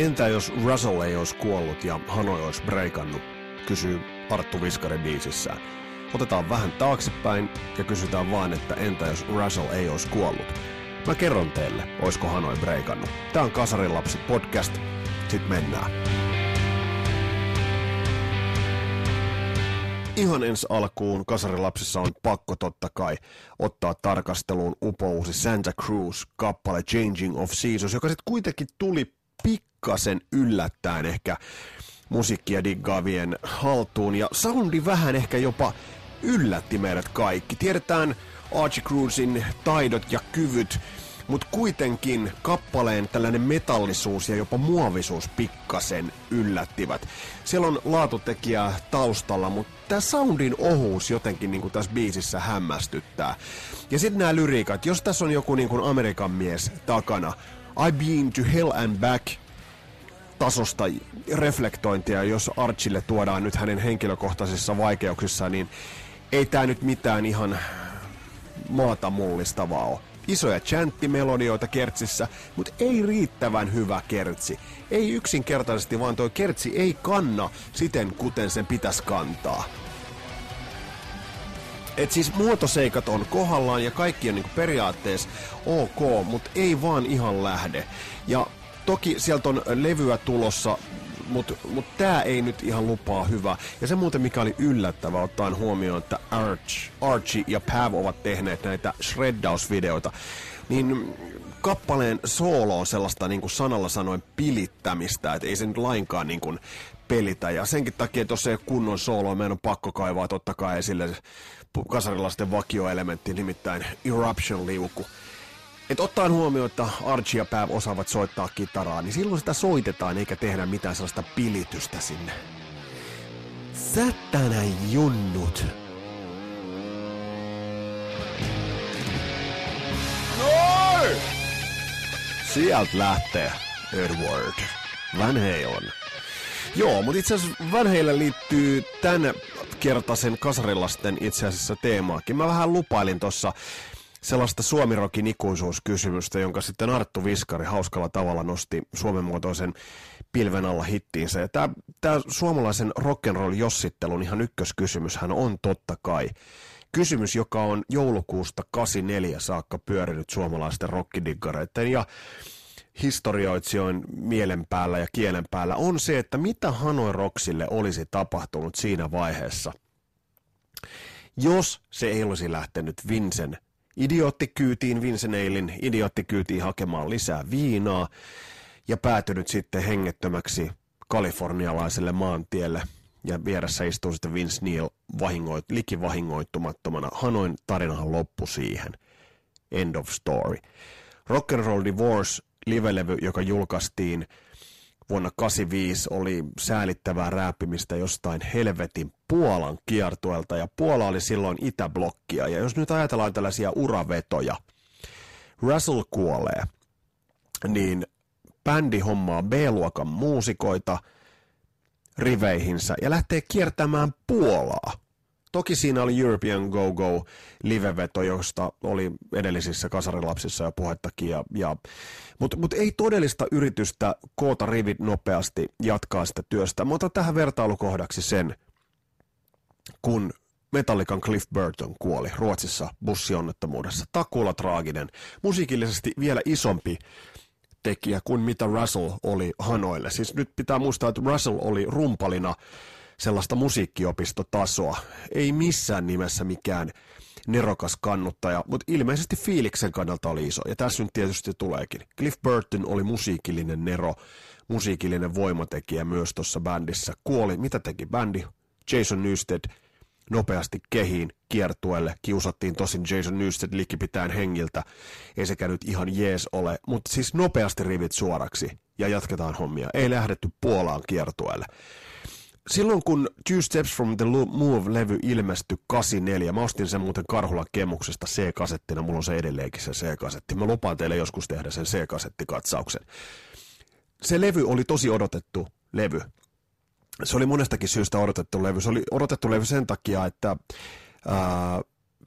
Entä jos Russell ei olisi kuollut ja Hanoi olisi breikannut, kysyy Arttu Viskari biisissään. Otetaan vähän taaksepäin ja kysytään vaan, että entä jos Russell ei olisi kuollut. Mä kerron teille, oisko Hanoi breikannut. Tää on Kasarilapset podcast. Sit mennään. Ihan ensi alkuun Kasarilapsissa on pakko totta kai ottaa tarkasteluun upouusi Santa Cruz kappale Changing of Seasons, joka sitten kuitenkin tuli pikkasen yllättäen ehkä musiikkia diggaavien haltuun ja soundi vähän ehkä jopa yllätti meidät kaikki. Tiedetään Archie Cruzin taidot ja kyvyt, mutta kuitenkin kappaleen tällainen metallisuus ja jopa muovisuus pikkasen yllättivät. Siellä on laatutekijä taustalla, mutta tämä soundin ohuus jotenkin niin tässä biisissä hämmästyttää. Ja sitten nämä lyriikat, jos tässä on joku niin Amerikan mies takana, I've been to hell and back, tasosta reflektointia, jos Archille tuodaan nyt hänen henkilökohtaisissa vaikeuksissaan, niin ei tämä nyt mitään ihan maata mullistavaa ole. Isoja chanttimelodioita kertsissä, mutta ei riittävän hyvä kertsi. Ei yksinkertaisesti, vaan tuo kertsi ei kanna siten, kuten sen pitäisi kantaa. Et siis muotoseikat on kohdallaan ja kaikki on niinku periaatteessa ok, mutta ei vaan ihan lähde. Ja toki sieltä on levyä tulossa, mutta mut tämä ei nyt ihan lupaa hyvää. Ja se muuten mikä oli yllättävää ottaen huomioon, että Arch, Archie ja Pav ovat tehneet näitä shreddausvideoita, niin kappaleen soolo on sellaista niin kuin sanalla sanoen pilittämistä, että ei se nyt lainkaan niin kuin pelitä. Ja senkin takia, että jos ei kunnon sooloa, meidän on pakko kaivaa totta kai esille kasarilaisten vakioelementti, nimittäin Eruption-liuku. Et ottaen huomioon, että Archie ja Päv osaavat soittaa kitaraa, niin silloin sitä soitetaan eikä tehdä mitään sellaista pilitystä sinne. Sättänä junnut. Noin! Sieltä lähtee Edward Van Halen. Joo, mutta itse asiassa Van Halen liittyy tämän kertaisen kasarilasten itse asiassa teemaakin. Mä vähän lupailin tuossa sellaista suomirokin ikuisuuskysymystä, jonka sitten Arttu Viskari hauskalla tavalla nosti suomen muotoisen pilven alla hittiinsä. Ja tämä, tämä suomalaisen rock'n'roll jossittelun ihan ykköskysymyshän on totta kai kysymys, joka on joulukuusta 84 saakka pyörinyt suomalaisten rockidiggareiden ja historioitsijoin mielen päällä ja kielen päällä, on se, että mitä Hanoi Roksille olisi tapahtunut siinä vaiheessa, jos se ei olisi lähtenyt Vincent idioottikyytiin, Vinceneilin idioottikyytiin hakemaan lisää viinaa ja päätynyt sitten hengettömäksi kalifornialaiselle maantielle ja vieressä istuu sitten Vince Neil vahingoit, likivahingoittumattomana. Hanoin tarinahan loppu siihen. End of story. Rock and Roll Divorce livelevy, joka julkaistiin vuonna 85, oli säälittävää rääppimistä jostain helvetin Puolan kiertuelta, ja Puola oli silloin itäblokkia, ja jos nyt ajatellaan tällaisia uravetoja, Russell kuolee, niin bändi hommaa B-luokan muusikoita riveihinsä ja lähtee kiertämään Puolaa. Toki siinä oli European Go-Go liveveto, josta oli edellisissä kasarilapsissa jo puhettakin. Ja, ja, Mutta mut ei todellista yritystä koota rivit nopeasti jatkaa sitä työstä. Mä otan tähän vertailukohdaksi sen, kun Metallican Cliff Burton kuoli Ruotsissa bussionnettomuudessa. Takulla traaginen, musiikillisesti vielä isompi tekijä kuin mitä Russell oli Hanoille. Siis nyt pitää muistaa, että Russell oli rumpalina sellaista musiikkiopistotasoa. Ei missään nimessä mikään nerokas kannuttaja, mutta ilmeisesti fiiliksen kannalta oli iso. Ja tässä nyt tietysti tuleekin. Cliff Burton oli musiikillinen nero, musiikillinen voimatekijä myös tuossa bändissä. Kuoli, mitä teki bändi? Jason Newsted nopeasti kehiin kiertueelle. Kiusattiin tosin Jason Newsted likipitään hengiltä. Ei sekä nyt ihan jees ole, mutta siis nopeasti rivit suoraksi ja jatketaan hommia. Ei lähdetty Puolaan kiertueelle silloin kun Two Steps from the Move-levy ilmestyi 84, mä ostin sen muuten Karhulan kemuksesta C-kasettina, mulla on se edelleenkin se C-kasetti. Mä lupaan teille joskus tehdä sen C-kasettikatsauksen. Se levy oli tosi odotettu levy. Se oli monestakin syystä odotettu levy. Se oli odotettu levy sen takia, että ää,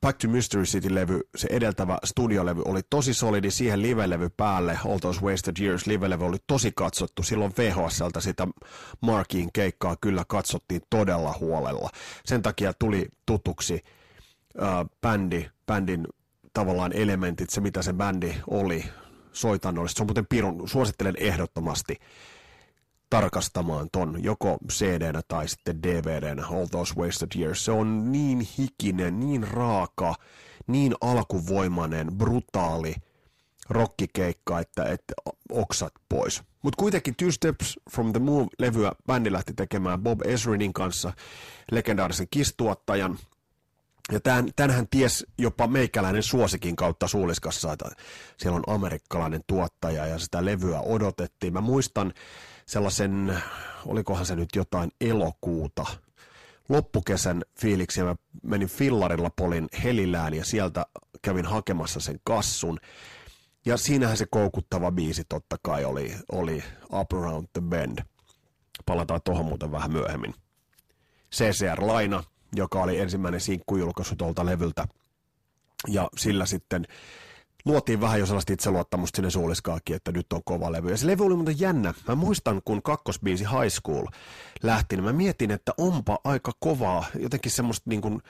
Back to Mystery City-levy, se edeltävä studiolevy oli tosi solidi, siihen live-levy päälle, All Those Wasted Years live-levy oli tosi katsottu, silloin VHSltä sitä Markiin keikkaa kyllä katsottiin todella huolella. Sen takia tuli tutuksi äh, bändi, bändin tavallaan elementit, se mitä se bändi oli soitannollisesti. Se on muuten pirun, suosittelen ehdottomasti tarkastamaan ton joko cd tai sitten dvd All Those Wasted Years. Se on niin hikinen, niin raaka, niin alkuvoimainen, brutaali rockikeikka, että, että oksat pois. Mutta kuitenkin Two Steps from the Move-levyä bändi lähti tekemään Bob Ezrinin kanssa, legendaarisen kistuottajan. Ja tämän, tämänhän ties jopa meikäläinen suosikin kautta suuliskassa, että siellä on amerikkalainen tuottaja ja sitä levyä odotettiin. Mä muistan, sellaisen, olikohan se nyt jotain elokuuta, loppukesän fiiliksi mä menin fillarilla polin Helilään ja sieltä kävin hakemassa sen kassun. Ja siinähän se koukuttava biisi totta kai oli, oli Up Around the Bend. Palataan tuohon muuten vähän myöhemmin. CCR Laina, joka oli ensimmäinen sinkkujulkaisu tuolta levyltä. Ja sillä sitten luotiin vähän jo sellaista itseluottamusta sinne suuliskaakin, että nyt on kova levy. Ja se levy oli muuten jännä. Mä muistan, kun kakkosbiisi High School lähti, niin mä mietin, että onpa aika kovaa, jotenkin semmoista niin kuin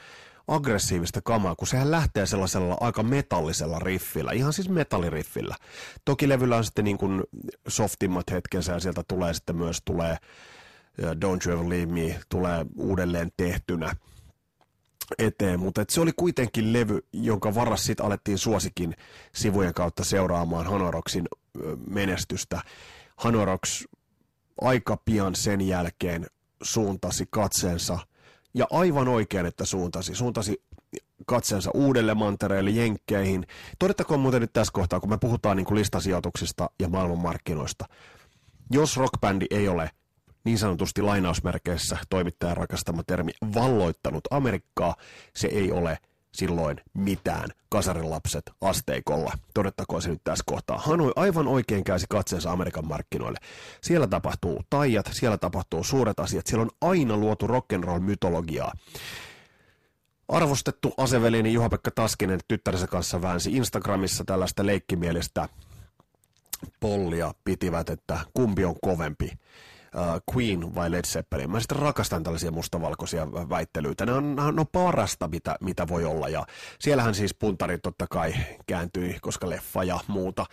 aggressiivista kamaa, kun sehän lähtee sellaisella aika metallisella riffillä, ihan siis metalliriffillä. Toki levyllä on sitten niin kuin softimmat hetkensä ja sieltä tulee sitten myös tulee Don't You Ever Leave Me, tulee uudelleen tehtynä eteen, mutta se oli kuitenkin levy, jonka varas sitten alettiin suosikin sivujen kautta seuraamaan Hanoroksin menestystä. Hanoroks aika pian sen jälkeen suuntasi katseensa, ja aivan oikein, että suuntasi, suuntasi katseensa uudelle mantereelle, jenkkeihin. Todettakoon muuten nyt tässä kohtaa, kun me puhutaan niin kuin listasijoituksista ja maailmanmarkkinoista. Jos rockbändi ei ole niin sanotusti lainausmerkeissä toimittajan rakastama termi valloittanut Amerikkaa, se ei ole silloin mitään kasarilapset asteikolla. Todettakoon se nyt tässä kohtaa. Hanoi aivan oikein käsi katseensa Amerikan markkinoille. Siellä tapahtuu taijat, siellä tapahtuu suuret asiat, siellä on aina luotu rock'n'roll-mytologiaa. Arvostettu asevelini Juha-Pekka Taskinen tyttärensä kanssa väänsi Instagramissa tällaista leikkimielistä pollia pitivät, että kumpi on kovempi Queen vai Led Zeppelin. Mä sitten rakastan tällaisia mustavalkoisia väittelyitä. Ne on, on parasta, mitä, mitä voi olla. Ja siellähän siis puntari totta kai kääntyi, koska leffa ja muuta.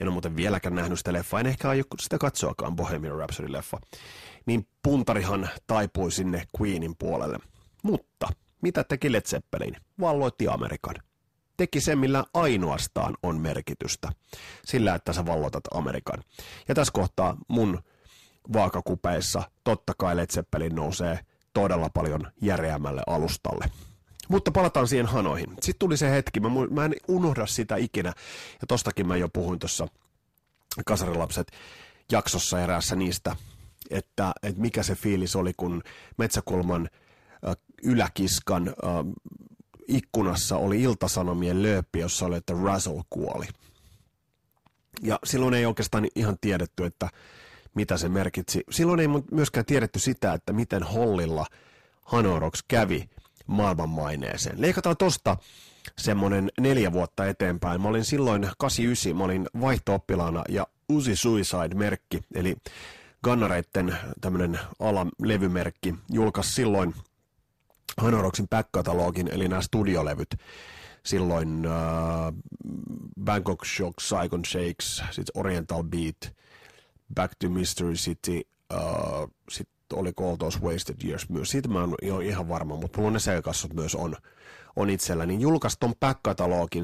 En ole muuten vieläkään nähnyt sitä leffaa. En ehkä aio sitä katsoakaan, Bohemian Rhapsody-leffa. Niin puntarihan taipui sinne Queenin puolelle. Mutta mitä teki Led Zeppelin? Valloitti Amerikan teki sen, millä ainoastaan on merkitystä. Sillä, että sä valloitat Amerikan. Ja tässä kohtaa mun vaakakupeissa, totta kai Led Zeppelin nousee todella paljon järeämmälle alustalle. Mutta palataan siihen hanoihin. Sitten tuli se hetki, mä, mä en unohda sitä ikinä, ja tostakin mä jo puhuin tuossa Kasarilapset jaksossa eräässä niistä, että, että mikä se fiilis oli, kun Metsäkulman äh, yläkiskan äh, ikkunassa oli iltasanomien lööppi, jossa oli, että Russell kuoli. Ja silloin ei oikeastaan ihan tiedetty, että mitä se merkitsi. Silloin ei myöskään tiedetty sitä, että miten Hollilla Hanoroks kävi maailmanmaineeseen. Leikataan tosta semmoinen neljä vuotta eteenpäin. Mä olin silloin 89, mä olin vaihto ja Uzi Suicide-merkki, eli Gannareitten tämmöinen alalevymerkki, julkaisi silloin Hanoroksin back-katalogin, eli nämä studiolevyt. Silloin uh, Bangkok Shock, Saigon Shakes, sitten Oriental Beat, Back to Mystery City, uh, sitten oli All Those Wasted Years myös. Siitä mä oon jo ihan varma, mutta mulla ne selkassut myös on, on itsellä. Niin julkaisi ton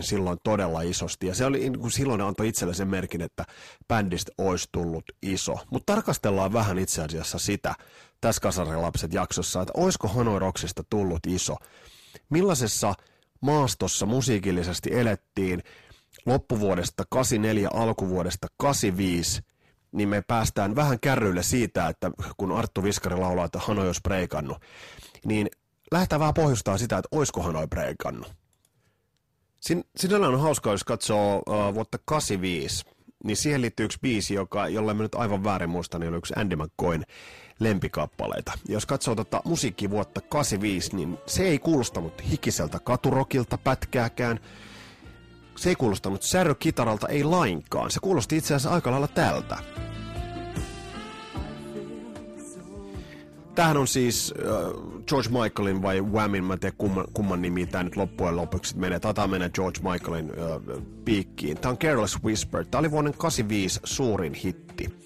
silloin todella isosti. Ja se oli, niin kun silloin ne antoi itselle sen merkin, että bändistä olisi tullut iso. Mutta tarkastellaan vähän itse asiassa sitä tässä Kasarilapset jaksossa, että olisiko Hanoi Rocksista tullut iso. Millaisessa maastossa musiikillisesti elettiin loppuvuodesta 84, alkuvuodesta 85, niin me päästään vähän kärryille siitä, että kun Arttu Viskari laulaa, että Hanoi olisi preikannut, niin lähdetään vähän pohjustaa sitä, että olisiko Hanoi preikannut. Sin, sinällään on hauskaa, jos katsoo uh, vuotta 85 niin siihen liittyy yksi biisi, joka, jolle mä nyt aivan väärin muistan, niin oli yksi Andy McCoyn lempikappaleita. Jos katsoo tota musiikkivuotta 85, niin se ei kuulostanut hikiseltä katurokilta pätkääkään. Se ei kuulostanut särökitaralta ei lainkaan. Se kuulosti itse asiassa aika lailla tältä. Tämähän on siis uh, George Michaelin vai Whammin, mä en tiedä kumman, kumman nimi tämä nyt loppujen lopuksi menee. Taitaa mennä George Michaelin uh, piikkiin. Tämä on Careless Whisper. Tämä oli vuoden 85 suurin hitti.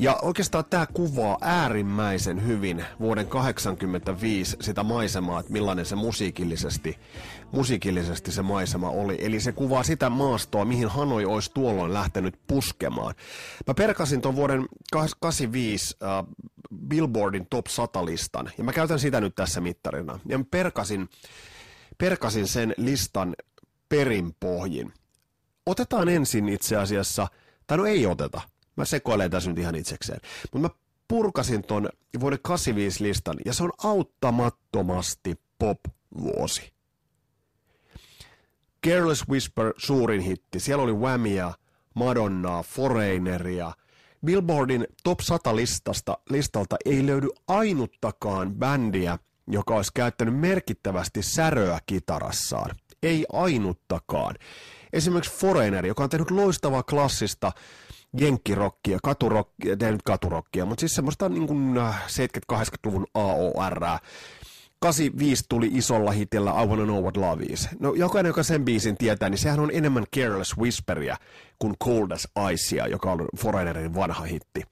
Ja oikeastaan tämä kuvaa äärimmäisen hyvin vuoden 85 sitä maisemaa, että millainen se musiikillisesti, musiikillisesti se maisema oli. Eli se kuvaa sitä maastoa, mihin Hanoi olisi tuolloin lähtenyt puskemaan. Mä perkasin tuon vuoden 85 uh, Billboardin Top 100-listan, ja mä käytän sitä nyt tässä mittarina. Ja mä perkasin, perkasin sen listan perinpohjin. Otetaan ensin itse asiassa, tai no ei oteta, Mä sekoilen tässä nyt ihan itsekseen. Mutta mä purkasin ton vuoden 85 listan, ja se on auttamattomasti pop-vuosi. Careless Whisper, suurin hitti. Siellä oli Whammia, Madonnaa, Foreigneria. Billboardin top 100 listasta, listalta ei löydy ainuttakaan bändiä, joka olisi käyttänyt merkittävästi säröä kitarassaan. Ei ainuttakaan. Esimerkiksi Foreigner, joka on tehnyt loistavaa klassista jenkkirokkia, katurokkia, ei nyt katurokkia, mutta siis semmoista niin kuin 70-80-luvun AOR. 85 tuli isolla hitillä I Wanna Know What Love Is. No jokainen, joka sen biisin tietää, niin sehän on enemmän Careless Whisperia kuin Cold as Icea, joka on Foreignerin vanha hitti.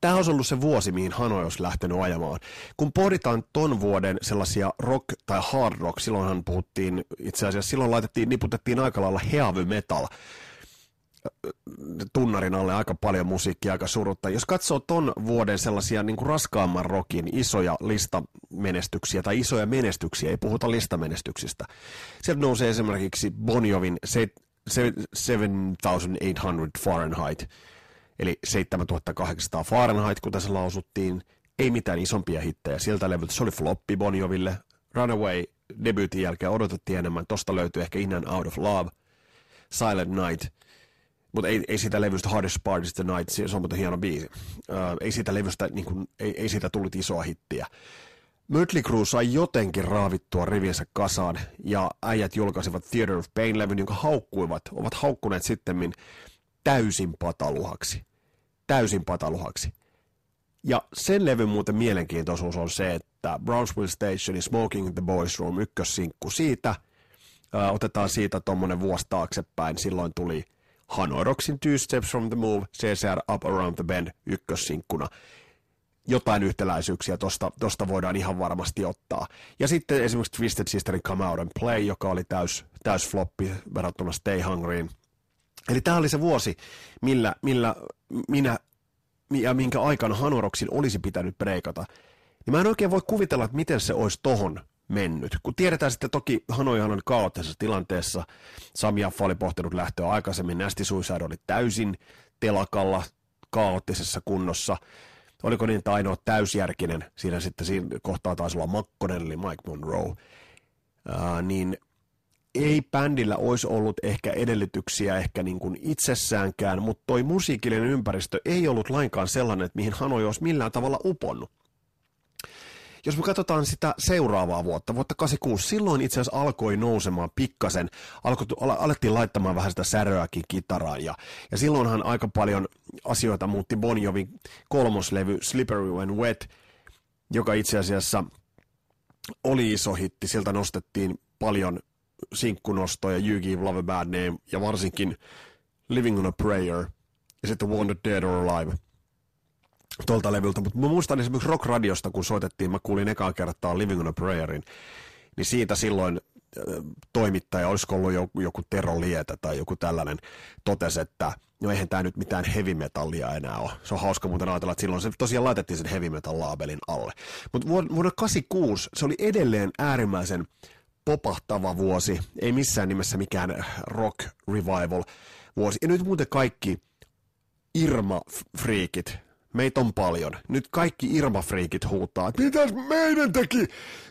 Tämä on ollut se vuosi, mihin Hanoi olisi lähtenyt ajamaan. Kun pohditaan ton vuoden sellaisia rock- tai hard rock, silloinhan puhuttiin, itse asiassa silloin laitettiin, niputettiin aika lailla heavy metal tunnarin alle aika paljon musiikkia, aika surutta. Jos katsoo ton vuoden sellaisia niin kuin raskaamman rokin isoja listamenestyksiä tai isoja menestyksiä, ei puhuta listamenestyksistä. Sieltä nousee esimerkiksi Bon Jovin 7800 Fahrenheit, eli 7800 Fahrenheit, kun tässä lausuttiin. Ei mitään isompia hittejä sieltä levyltä. Se oli floppi Bon Joville. Runaway debyytin jälkeen odotettiin enemmän. Tosta löytyy ehkä In and Out of Love, Silent Night – mutta ei, ei siitä levystä Hardest Part is the Night, se on muuten hieno biisi. Uh, ei siitä levystä, niin kun, ei, ei siitä tullut isoa hittiä. Mötley Crue sai jotenkin raavittua riviensä kasaan, ja äijät julkaisivat Theater of Pain-levyn, jonka haukkuivat, ovat haukkuneet sitten täysin pataluhaksi. Täysin pataluhaksi. Ja sen levyn muuten mielenkiintoisuus on se, että Brownsville Stationin Smoking in the Boys Room ykkössinkku siitä, uh, otetaan siitä tuommoinen vuosi taaksepäin, silloin tuli Hanoroksin Two Steps from the Move, CCR Up Around the Bend ykkössinkkuna. Jotain yhtäläisyyksiä tosta, tosta voidaan ihan varmasti ottaa. Ja sitten esimerkiksi Twisted Sisterin Come Out and Play, joka oli täys, täys floppi verrattuna Stay Hungryin. Eli tämä oli se vuosi, millä, millä minä ja minkä aikana Hanoroksin olisi pitänyt breikata. Niin mä en oikein voi kuvitella, että miten se olisi tohon mennyt. Kun tiedetään sitten toki Hanoihan on kaoottisessa tilanteessa, Sami Jaffa oli pohtinut lähtöä aikaisemmin, Nästi Suicide oli täysin telakalla, kaoottisessa kunnossa. Oliko niin, että ainoa täysjärkinen, siinä sitten siinä kohtaa taisi olla Makkonen, eli Mike Monroe, Ää, niin ei bändillä olisi ollut ehkä edellytyksiä ehkä niin kuin itsessäänkään, mutta toi musiikillinen ympäristö ei ollut lainkaan sellainen, että mihin Hanoi olisi millään tavalla uponnut. Jos me katsotaan sitä seuraavaa vuotta, vuotta 86, silloin itse asiassa alkoi nousemaan pikkasen, alko, alettiin laittamaan vähän sitä säröäkin kitaraan, ja, ja silloinhan aika paljon asioita muutti Bon Jovin kolmoslevy Slippery When Wet, joka itse asiassa oli iso hitti, sieltä nostettiin paljon sinkkunostoja, You Give Love a Bad Name, ja varsinkin Living on a Prayer, ja sitten Wanted Dead or Alive – tuolta levyltä, mutta mä muistan esimerkiksi Rock Radiosta, kun soitettiin, mä kuulin ekaa kertaa Living on a Prayerin, niin siitä silloin toimittaja, olisiko ollut joku, joku Tero Lietä tai joku tällainen, totesi, että no eihän tämä nyt mitään heavy metallia enää ole. Se on hauska muuten ajatella, että silloin se tosiaan laitettiin sen heavy metal laabelin alle. Mutta vuonna 86 se oli edelleen äärimmäisen popahtava vuosi, ei missään nimessä mikään rock revival vuosi. Ja nyt muuten kaikki Irma-friikit Meitä on paljon. Nyt kaikki Irma-friikit huutaa, että mitäs meidän teki?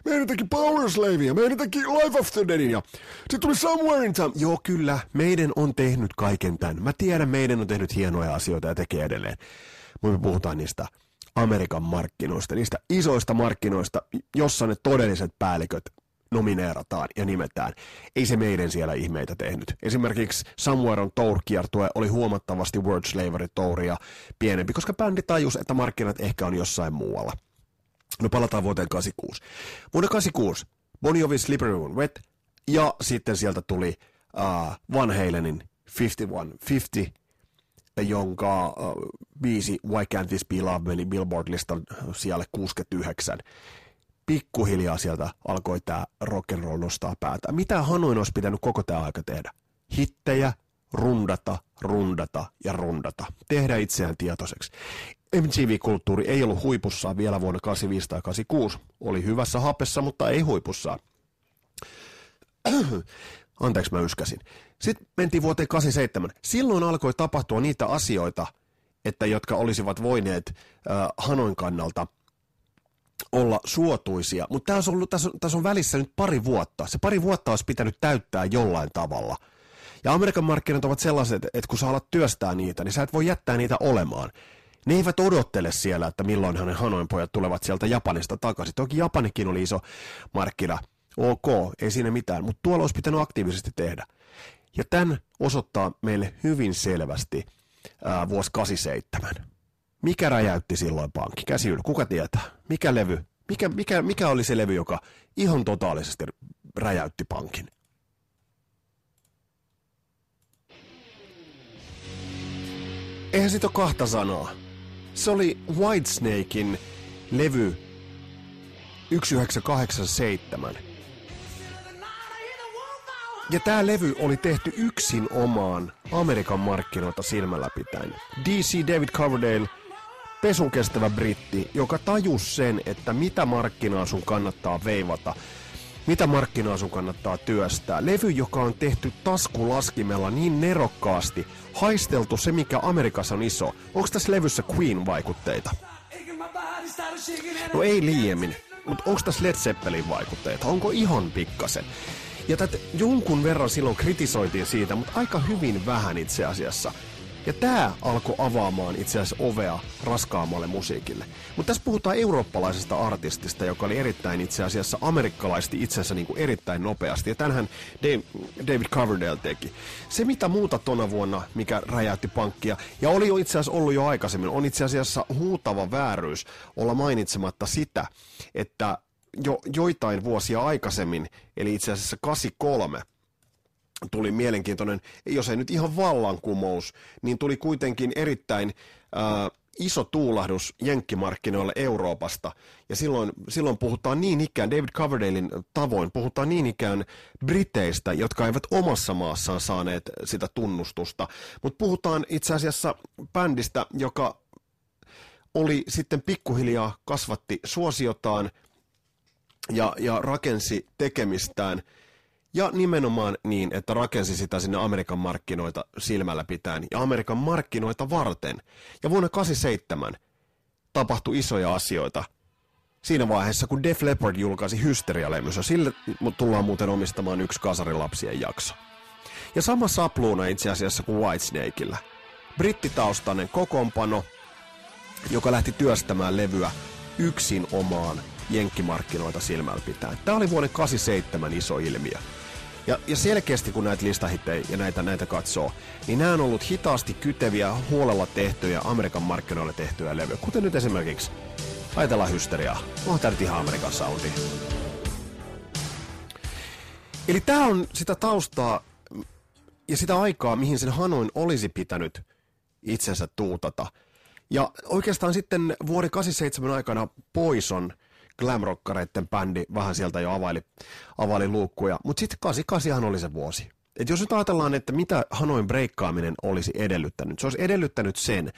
Meidän teki Power Slavea, meidän teki Life After Deadin ja se tuli Somewhere in Time. Joo, kyllä, meidän on tehnyt kaiken tämän. Mä tiedän, meidän on tehnyt hienoja asioita ja tekee edelleen. Mutta me puhutaan niistä Amerikan markkinoista, niistä isoista markkinoista, jossa ne todelliset päälliköt nomineerataan ja nimetään. Ei se meidän siellä ihmeitä tehnyt. Esimerkiksi Somewhere on Tour-kiertue oli huomattavasti World Slavery Touria pienempi, koska bändi tajus, että markkinat ehkä on jossain muualla. No palataan vuoteen 86. Vuonna 86 Bon Jovi Slippery When Wet ja sitten sieltä tuli uh, Van Halenin 5150, jonka uh, biisi Why Can't This Be Love meni Billboard-listan siellä 69 pikkuhiljaa sieltä alkoi tämä rock'n'roll nostaa päätä. Mitä Hanoin olisi pitänyt koko tämä aika tehdä? Hittejä, rundata, rundata ja rundata. Tehdä itseään tietoiseksi. MTV-kulttuuri ei ollut huipussaan vielä vuonna 85 tai 86. Oli hyvässä hapessa, mutta ei huipussaan. Anteeksi, mä yskäsin. Sitten mentiin vuoteen 87. Silloin alkoi tapahtua niitä asioita, että jotka olisivat voineet äh, Hanoin kannalta – olla suotuisia, mutta tässä on, tässä, on, tässä on välissä nyt pari vuotta. Se pari vuotta olisi pitänyt täyttää jollain tavalla. Ja Amerikan markkinat ovat sellaiset, että kun sä alat työstää niitä, niin sä et voi jättää niitä olemaan. Ne eivät odottele siellä, että milloin hänen Hanoin pojat tulevat sieltä Japanista takaisin. Toki Japanikin oli iso markkina. Ok, ei siinä mitään, mutta tuolla olisi pitänyt aktiivisesti tehdä. Ja tämän osoittaa meille hyvin selvästi ää, vuosi 87. Mikä räjäytti silloin pankki? Käsi yli. Kuka tietää? Mikä levy? Mikä, mikä, mikä oli se levy, joka ihan totaalisesti räjäytti pankin? Eihän siitä ole kahta sanaa. Se oli Whitesnakein levy 1987. Ja tämä levy oli tehty yksin omaan Amerikan markkinoita silmällä pitäen. DC David Coverdale – pesun kestävä britti, joka tajus sen, että mitä markkinaa sun kannattaa veivata, mitä markkinaa sun kannattaa työstää. Levy, joka on tehty taskulaskimella niin nerokkaasti, haisteltu se, mikä Amerikassa on iso. Onko tässä levyssä Queen-vaikutteita? No ei liiemmin, mutta onko tässä Led Zeppelin vaikutteita? Onko ihan pikkasen? Ja tätä jonkun verran silloin kritisoitiin siitä, mutta aika hyvin vähän itse asiassa. Ja tämä alkoi avaamaan itse asiassa ovea raskaammalle musiikille. Mutta tässä puhutaan eurooppalaisesta artistista, joka oli erittäin itse asiassa amerikkalaisesti itsensä niin kuin erittäin nopeasti. Ja tänhän David Coverdale teki. Se mitä muuta tona vuonna, mikä räjäytti pankkia, ja oli jo itse asiassa ollut jo aikaisemmin, on itse asiassa huutava vääryys olla mainitsematta sitä, että jo joitain vuosia aikaisemmin, eli itse asiassa 83, tuli mielenkiintoinen, jos ei nyt ihan vallankumous, niin tuli kuitenkin erittäin äh, iso tuulahdus jenkkimarkkinoille Euroopasta. Ja silloin, silloin puhutaan niin ikään, David Coverdalein tavoin, puhutaan niin ikään Briteistä, jotka eivät omassa maassaan saaneet sitä tunnustusta. Mutta puhutaan itse asiassa bändistä, joka oli sitten pikkuhiljaa kasvatti suosiotaan ja, ja rakensi tekemistään – ja nimenomaan niin, että rakensi sitä sinne Amerikan markkinoita silmällä pitäen ja Amerikan markkinoita varten. Ja vuonna 87 tapahtui isoja asioita siinä vaiheessa, kun Def Leppard julkaisi Hysteria-levys, sille tullaan muuten omistamaan yksi kasarilapsien jakso. Ja sama sapluuna itse asiassa kuin Whitesnakeillä. Brittitaustainen kokoonpano, joka lähti työstämään levyä yksin omaan jenkkimarkkinoita silmällä pitäen. Tämä oli vuoden 87 iso ilmiö. Ja, ja selkeästi kun näitä listahittejä ja näitä, näitä katsoo, niin nämä on ollut hitaasti kyteviä, huolella tehtyjä, Amerikan markkinoille tehtyjä levyjä. Kuten nyt esimerkiksi, ajatellaan hysteriaa. On tämä nyt ihan Amerikan soundi. Eli tämä on sitä taustaa ja sitä aikaa, mihin sen Hanoin olisi pitänyt itsensä tuutata. Ja oikeastaan sitten vuoden 87 aikana Poison – glamrockareiden bändi vähän sieltä jo availi, availi luukkuja. Mutta sitten 88 oli se vuosi. Et jos nyt ajatellaan, että mitä Hanoin breikkaaminen olisi edellyttänyt, se olisi edellyttänyt sen,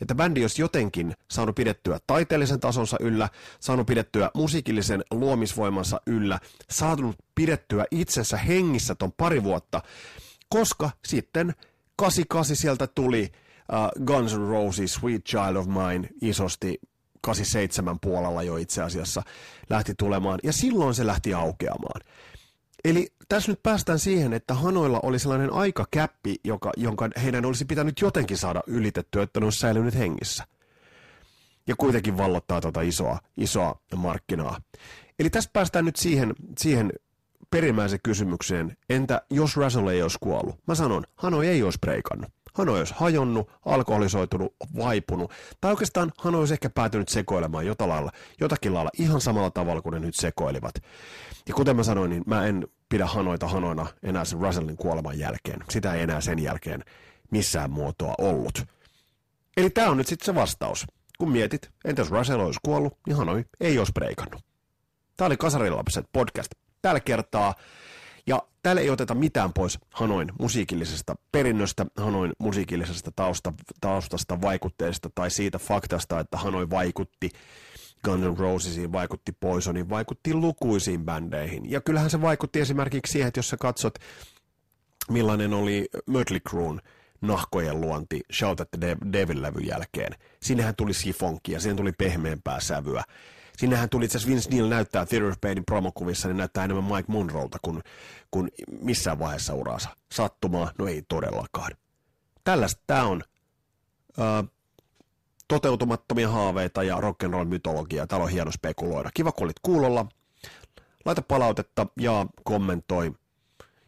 että bändi olisi jotenkin saanut pidettyä taiteellisen tasonsa yllä, saanut pidettyä musiikillisen luomisvoimansa yllä, saanut pidettyä itsensä hengissä ton pari vuotta, koska sitten 88 sieltä tuli Guns N' Roses, Sweet Child of Mine isosti 87 puolella jo itse asiassa lähti tulemaan, ja silloin se lähti aukeamaan. Eli tässä nyt päästään siihen, että Hanoilla oli sellainen aikakäppi, joka, jonka heidän olisi pitänyt jotenkin saada ylitettyä, että ne olisi säilynyt hengissä. Ja kuitenkin vallottaa tuota isoa, isoa markkinaa. Eli tässä päästään nyt siihen, siihen perimmäiseen kysymykseen, entä jos Russell ei olisi kuollut? Mä sanon, Hanoi ei olisi breikannut. Hanoi olisi hajonnut, alkoholisoitunut, vaipunut, tai oikeastaan Hanoi olisi ehkä päätynyt sekoilemaan jotain lailla, jotakin lailla ihan samalla tavalla kuin ne nyt sekoilivat. Ja kuten mä sanoin, niin mä en pidä Hanoita Hanoina enää sen Russellin kuoleman jälkeen. Sitä ei enää sen jälkeen missään muotoa ollut. Eli tämä on nyt sitten se vastaus. Kun mietit, entä jos Russell olisi kuollut, niin Hanoi ei olisi breikannut. Tämä oli Kasarilapset podcast tällä kertaa. Ja täällä ei oteta mitään pois Hanoin musiikillisesta perinnöstä, Hanoin musiikillisesta tausta, taustasta, vaikutteesta tai siitä faktasta, että Hanoi vaikutti Guns N' Rosesiin, vaikutti Poisoniin, vaikutti lukuisiin bändeihin. Ja kyllähän se vaikutti esimerkiksi siihen, että jos sä katsot, millainen oli Mötley Cruen nahkojen luonti Shout at the Devil-levyn jälkeen. Sinnehän tuli sifonkia, siihen tuli pehmeämpää sävyä. Sinnehän tuli itse Vince Neil näyttää Theater of Painin promokuvissa, niin näyttää enemmän Mike Monrolta kuin, kuin missään vaiheessa uraansa. Sattumaa? No ei todellakaan. Tällaista tämä on ö, toteutumattomia haaveita ja rock'n'roll mytologia. Täällä on hieno spekuloida. Kiva, kun olit kuulolla. Laita palautetta ja kommentoi.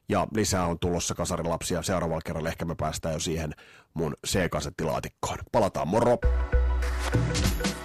Ja lisää on tulossa kasarilapsia. Seuraavalla kerralla ehkä me päästään jo siihen mun C-kasettilaatikkoon. Palataan, moro! thank you